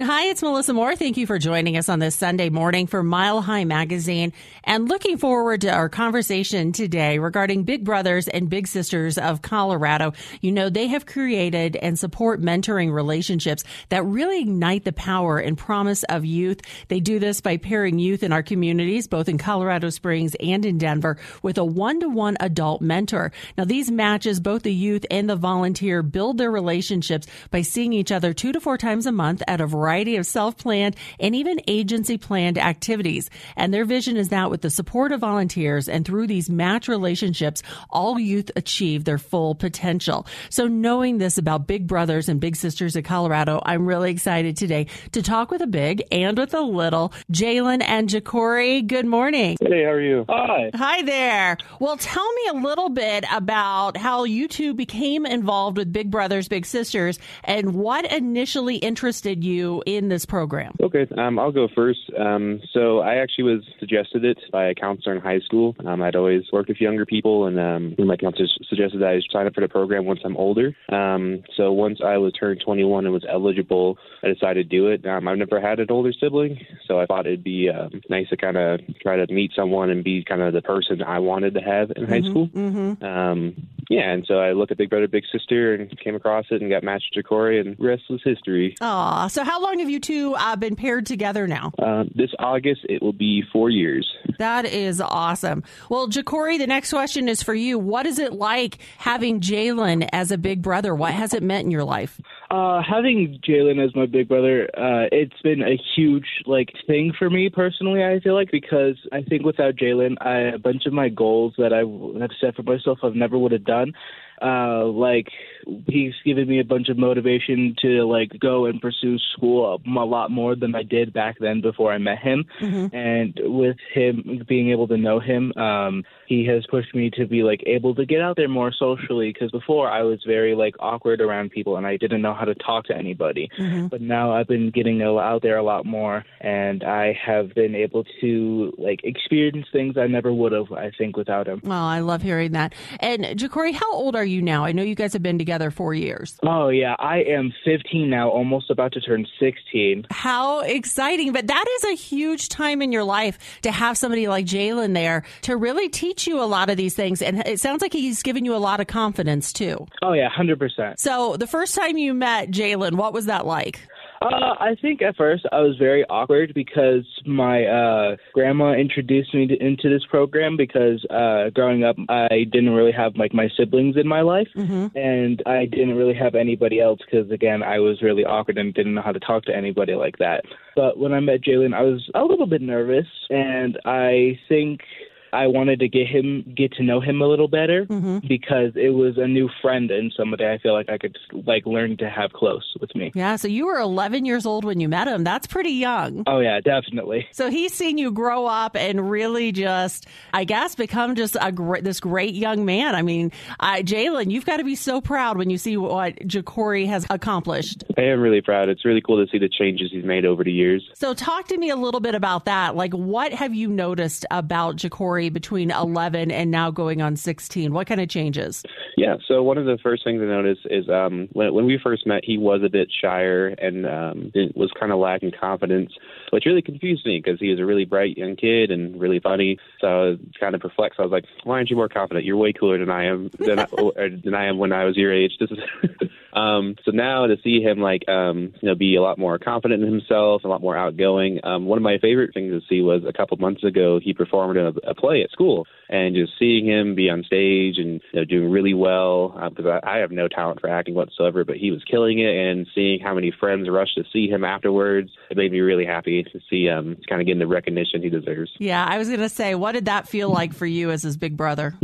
Hi, it's Melissa Moore. Thank you for joining us on this Sunday morning for Mile High Magazine and looking forward to our conversation today regarding Big Brothers and Big Sisters of Colorado. You know, they have created and support mentoring relationships that really ignite the power and promise of youth. They do this by pairing youth in our communities, both in Colorado Springs and in Denver, with a one to one adult mentor. Now, these matches, both the youth and the volunteer build their relationships by seeing each other two to four times a month at a variety variety of self-planned and even agency planned activities. And their vision is that with the support of volunteers and through these match relationships, all youth achieve their full potential. So knowing this about Big Brothers and Big Sisters of Colorado, I'm really excited today to talk with a big and with a little, Jalen and Ja'Cory. Good morning. Hey, how are you? Hi. Hi there. Well, tell me a little bit about how you two became involved with Big Brothers, Big Sisters, and what initially interested you in this program? Okay, um, I'll go first. Um, so I actually was suggested it by a counselor in high school. Um, I'd always worked with younger people, and um, my counselor suggested that I sign up for the program once I'm older. Um, so once I was turned 21 and was eligible, I decided to do it. Um, I've never had an older sibling, so I thought it'd be um, nice to kind of try to meet someone and be kind of the person I wanted to have in mm-hmm, high school. Mm-hmm. Yeah, and so I looked at Big Brother Big Sister and came across it and got matched to Corey, and rest was history. Aw, so how long have you two uh, been paired together now? Uh, this August, it will be four years. That is awesome. Well, Ja'Cory, the next question is for you. What is it like having Jalen as a big brother? What has it meant in your life? Uh, having Jalen as my big brother, uh, it's been a huge like thing for me personally. I feel like because I think without Jalen, a bunch of my goals that I have set for myself, I've never would have done done. Uh, like he's given me a bunch of motivation to like go and pursue school a, lot more than I did back then before I met him. Mm-hmm. And with him being able to know him, um, he has pushed me to be like able to get out there more socially. Because before I was very like awkward around people and I didn't know how to talk to anybody. Mm-hmm. But now I've been getting out there a lot more, and I have been able to like experience things I never would have. I think without him. Well, I love hearing that. And Ja'Cory, how old are you now? I know you guys have been together four years. Oh yeah, I am 15 now, almost about to turn 16. How exciting! But that is a huge time in your life to have somebody like Jalen there to really teach you a lot of these things. And it sounds like he's given you a lot of confidence too. Oh yeah, hundred percent. So the first time you met Jalen, what was that like? Uh, I think at first I was very awkward because my uh, grandma introduced me to, into this program because uh, growing up I didn't really have like my siblings in my life mm-hmm. and I didn't really have anybody else because again I was really awkward and didn't know how to talk to anybody like that. But when I met Jalen, I was a little bit nervous and I think I wanted to get him get to know him a little better mm-hmm. because it was a new friend and somebody I feel like I could like learn to have close with me. Yeah, so you were 11 years old when you met him. That's pretty young. Oh yeah, definitely. So he's seen you grow up and really just, I guess, become just a great, this great young man. I mean, uh, Jalen, you've got to be so proud when you see what Ja'Cory has accomplished. I am really proud. It's really cool to see the changes he's made over the years. So talk to me a little bit about that. Like, what have you noticed about Ja'Cory between 11 and now going on 16? What kind of changes? Yeah, so one of the first things I noticed is um, when, when we first met, he was a bit shyer and um, was kind of lacking confidence, which really confused me because he was a really bright young kid and really funny. So I was kind of perplexed. I was like, "Why aren't you more confident? You're way cooler than I am than I, than I am when I was your age." This is um, so now to see him like um, you know be a lot more confident in himself, a lot more outgoing. Um, one of my favorite things to see was a couple months ago he performed in a, a play at school, and just seeing him be on stage and you know, doing really well because uh, I, I have no talent for acting whatsoever, but he was killing it, and seeing how many friends rushed to see him afterwards, it made me really happy to see um kind of getting the recognition he deserves. Yeah, I was going to say, what did that feel like for you as his big brother?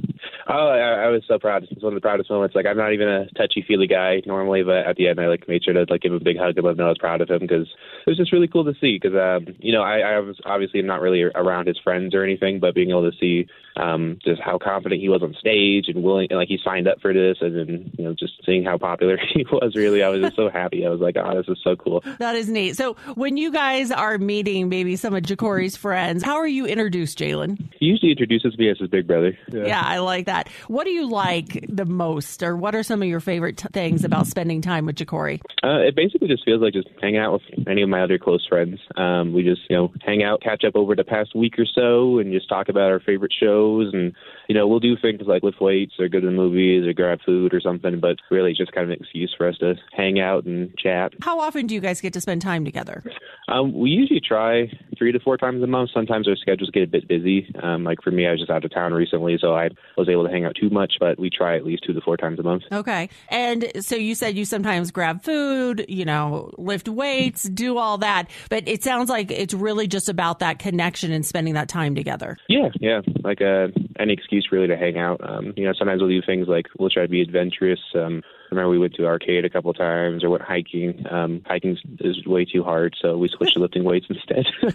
Oh, I, I was so proud. It's one of the proudest moments. Like I'm not even a touchy feely guy normally, but at the end I like made sure to like give him a big hug and let him know I was proud of him because it was just really cool to see. Because um, you know I, I was obviously not really around his friends or anything, but being able to see um, just how confident he was on stage and willing, and like he signed up for this, and then you know just seeing how popular he was. Really, I was just so happy. I was like, oh, this is so cool. That is neat. So when you guys are meeting maybe some of Ja'Cory's friends, how are you introduced, Jalen? He usually introduces me as his big brother. Yeah. yeah, I like that. That. What do you like the most, or what are some of your favorite t- things about spending time with Jacory? Uh, it basically just feels like just hanging out with any of my other close friends. Um, we just, you know, hang out, catch up over the past week or so, and just talk about our favorite shows. And, you know, we'll do things like lift weights or go to the movies or grab food or something, but really it's just kind of an excuse for us to hang out and chat. How often do you guys get to spend time together? Um, we usually try three to four times a month. Sometimes our schedules get a bit busy. Um, like for me, I was just out of town recently, so I was able to hang out too much, but we try at least two to four times a month. Okay. And so you said you sometimes grab food, you know, lift weights, do all that, but it sounds like it's really just about that connection and spending that time together. Yeah, yeah. Like uh, any excuse really to hang out. Um, you know, sometimes we'll do things like we'll try to be adventurous. Um, I remember we went to arcade a couple of times or went hiking. Um, hiking is way too hard, so we switched to lifting weights instead.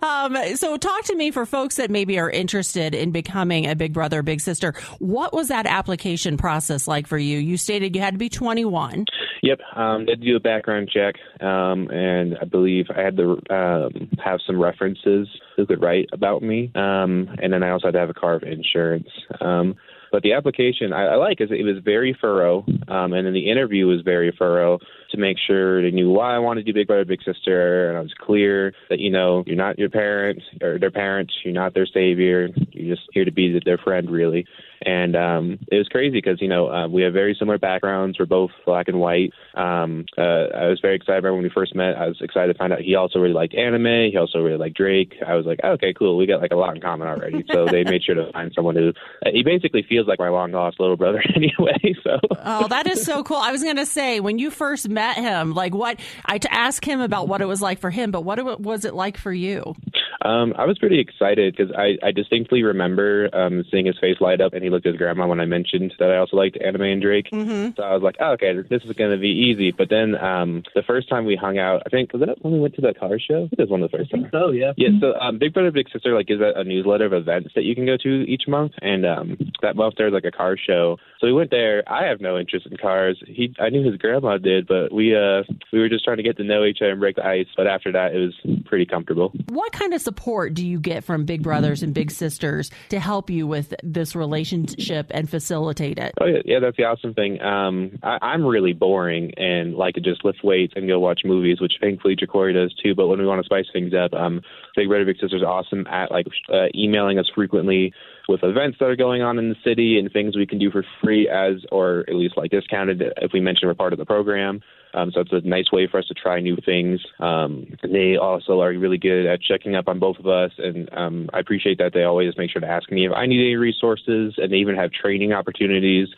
um, so, talk to me for folks that maybe are interested in becoming a big brother, big sister. What was that application process like for you? You stated you had to be 21. Yep, um, did do a background check, um, and I believe I had to um, have some references who could write about me, um, and then I also had to have a car of insurance. Um, but the application I, I like is it was very thorough, um, and then the interview was very thorough to make sure they knew why I wanted to do Big Brother Big Sister, and I was clear that you know you're not your parents or their parents, you're not their savior, you're just here to be their friend, really. And um, it was crazy because you know uh, we have very similar backgrounds. We're both black and white. Um, uh, I was very excited when we first met. I was excited to find out he also really liked anime. He also really liked Drake. I was like, oh, okay, cool. We got like a lot in common already. So they made sure to find someone who uh, he basically feels like my long lost little brother anyway. So oh, that is so cool. I was going to say when you first met him, like what I to ask him about what it was like for him, but what it, was it like for you? Um, I was pretty excited because I, I distinctly remember um, seeing his face light up, and he looked at his grandma when I mentioned that I also liked anime and Drake. Mm-hmm. So I was like, oh, okay, this is going to be easy. But then um, the first time we hung out, I think was it when we went to the car show? It was one of the first times. So yeah, yeah. So um, Big Brother Big Sister like gives a, a newsletter of events that you can go to each month, and um, that month there's like a car show. So we went there. I have no interest in cars. He, I knew his grandma did, but we uh, we were just trying to get to know each other and break the ice. But after that, it was pretty comfortable. What kind of support do you get? from Big Brothers and Big Sisters to help you with this relationship and facilitate it? Oh yeah, yeah that's the awesome thing. Um, I, I'm really boring and like to just lift weights and go watch movies, which thankfully Jacory does too. But when we want to spice things up, um, Big Brother Big Sisters are awesome at like uh, emailing us frequently with events that are going on in the city and things we can do for free as or at least like discounted if we mention we're part of the program. Um, so it's a nice way for us to try new things. Um, they also are really good at checking up on both of us, and um, I appreciate that they always make sure to ask me if I need any resources, and they even have training opportunities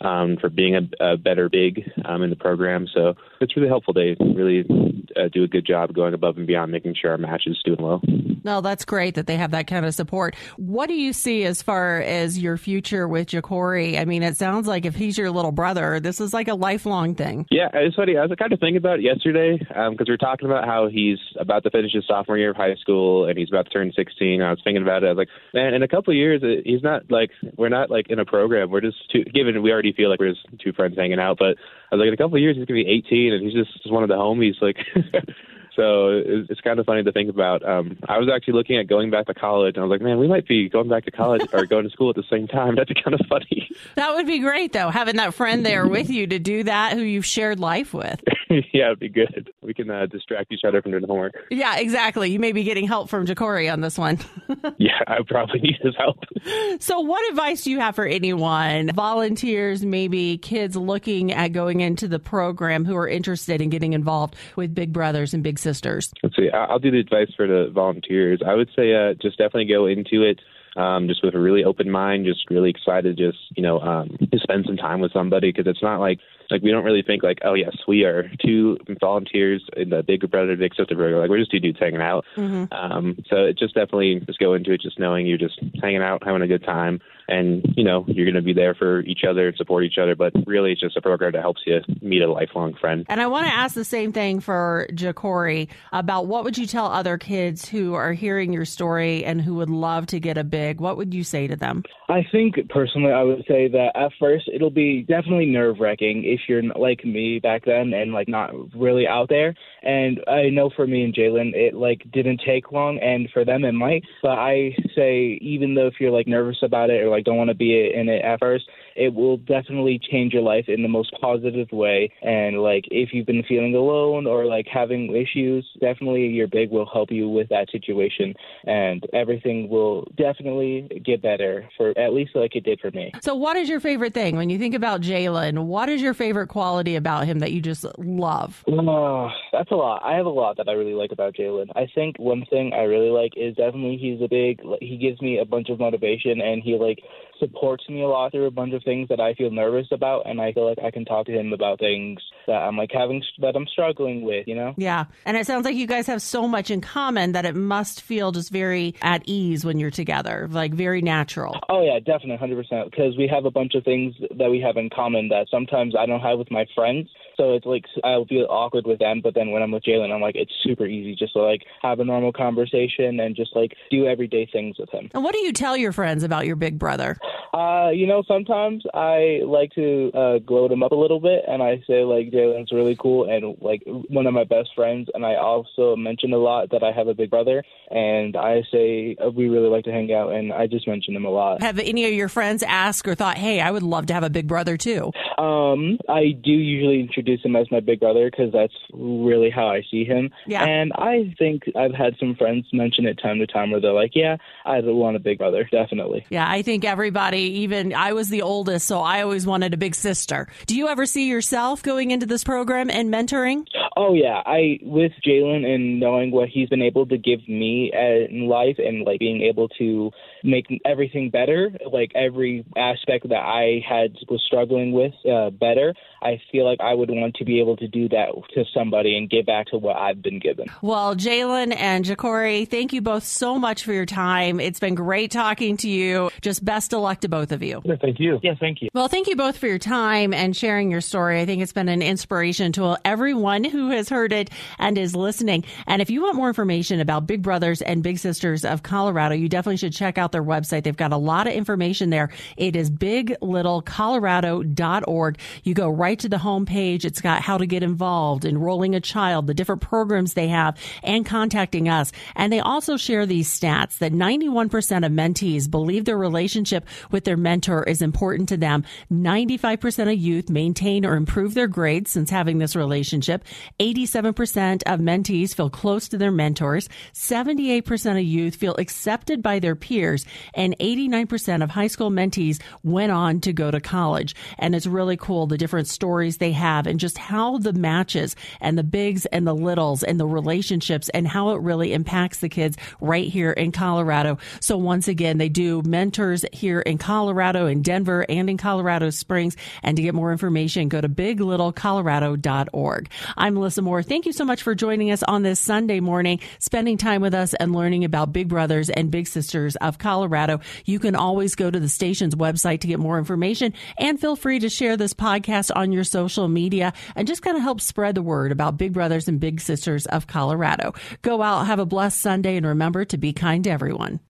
um, for being a, a better big um, in the program. So it's really helpful. They really uh, do a good job going above and beyond, making sure our match is doing well. No, that's great that they have that kind of support. What do you see as far as your future with Jacory? I mean, it sounds like if he's your little brother, this is like a lifelong thing. Yeah, it's funny. I was kind of thinking about yesterday because um, we were talking about how he's about to finish his sophomore year of high school and he's about to turn 16. I was thinking about it. I was like, man, in a couple of years, he's not like we're not like in a program. We're just given we already feel like we're just two friends hanging out, but I was like, in a couple of years, he's gonna be 18 and he's just, just one of the homies. Like, so it's, it's kind of funny to think about. Um, I was actually looking at going back to college, and I was like, man, we might be going back to college or going to school at the same time. That's kind of funny. That would be great, though, having that friend there with you to do that who you've shared life with. yeah, it'd be good. We can uh, distract each other from doing homework. Yeah, exactly. You may be getting help from Jacory on this one. yeah, I probably need his help. So, what advice do you have for anyone, volunteers, maybe kids looking at going into the program who are interested in getting involved with Big Brothers and Big Sisters? Let's see. I'll do the advice for the volunteers. I would say uh, just definitely go into it um, just with a really open mind, just really excited, just you know, um, to spend some time with somebody because it's not like like we don't really think like, oh yes, we are two volunteers in the Big Brother Big Sister Burger. Like we're just two dudes hanging out. Mm-hmm. Um, so it just definitely just go into it just knowing you're just hanging out, having a good time. And you know you're going to be there for each other and support each other. But really, it's just a program that helps you meet a lifelong friend. And I want to ask the same thing for Ja'Cory about what would you tell other kids who are hearing your story and who would love to get a big? What would you say to them? I think personally, I would say that at first it'll be definitely nerve wracking if you're like me back then and like not really out there. And I know for me and Jalen, it like didn't take long, and for them it might. But I say even though if you're like nervous about it or like don't want to be in it at first, it will definitely change your life in the most positive way. And like if you've been feeling alone or like having issues, definitely your big will help you with that situation, and everything will definitely get better for at least like it did for me. So, what is your favorite thing when you think about Jalen? What is your favorite quality about him that you just love? Oh, that's a lot. I have a lot that I really like about Jalen. I think one thing I really like is definitely he's a big. He gives me a bunch of motivation, and he like supports me a lot through a bunch of things that I feel nervous about, and I feel like I can talk to him about things that I'm like having that I'm struggling with, you know? Yeah, and it sounds like you guys have so much in common that it must feel just very at ease when you're together, like very natural. Oh yeah, definitely, hundred percent. Because we have a bunch of things that we have in common that sometimes I don't have with my friends. So it's like I'll feel awkward with them, but then when I'm with Jalen, I'm like it's super easy just to like have a normal conversation and just like do everyday things with him. And what do you tell your friends about your big brother? Uh, you know, sometimes I like to uh, gloat him up a little bit, and I say like Jalen's really cool and like one of my best friends. And I also mention a lot that I have a big brother, and I say uh, we really like to hang out, and I just mention him a lot. Have any of your friends asked or thought, "Hey, I would love to have a big brother too"? Um, I do usually introduce him as my big brother because that's really how I see him. Yeah. And I think I've had some friends mention it time to time where they're like, "Yeah, I want a big brother, definitely." Yeah, I think everybody, even I was the oldest, so I always wanted a big sister. Do you ever see yourself going into this program and mentoring? Oh yeah, I with Jalen and knowing what he's been able to give me uh, in life and like being able to make everything better, like every aspect that I had was struggling with uh, better. I feel like I would want to be able to do that to somebody and give back to what I've been given. Well, Jalen and Ja'Cory, thank you both so much for your time. It's been great talking to you. Just best of luck to both of you. Yeah, thank you. Yeah, thank you. Well, thank you both for your time and sharing your story. I think it's been an inspiration to everyone who has heard it and is listening. And if you want more information about Big Brothers and Big Sisters of Colorado, you definitely should check out their website. They've got a lot of information there. It is biglittlecolorado.org. You go right to the homepage. It's got how to get involved, enrolling a child, the different programs they have, and contacting us. And they also share these stats that 91% of mentees believe their relationship with their mentor is important to them. 95% of youth maintain or improve their grades since having this relationship. 87% of mentees feel close to their mentors. 78% of youth feel accepted by their peers. And 89% of high school mentees went on to go to college. And it's really cool the different stories they have and just how the matches and the bigs and the littles and the relationships and how it really impacts the kids right here in Colorado. So once again, they do mentors here in Colorado, in Denver, and in Colorado Springs. And to get more information, go to biglittlecolorado.org. I'm Melissa Moore. Thank you so much for joining us on this Sunday morning, spending time with us and learning about Big Brothers and Big Sisters of Colorado. You can always go to the station's website to get more information and feel free to share this podcast on your social media and just kind of help spread the word about Big Brothers and Big Sisters of Colorado. Go out, have a blessed Sunday, and remember to be kind to everyone.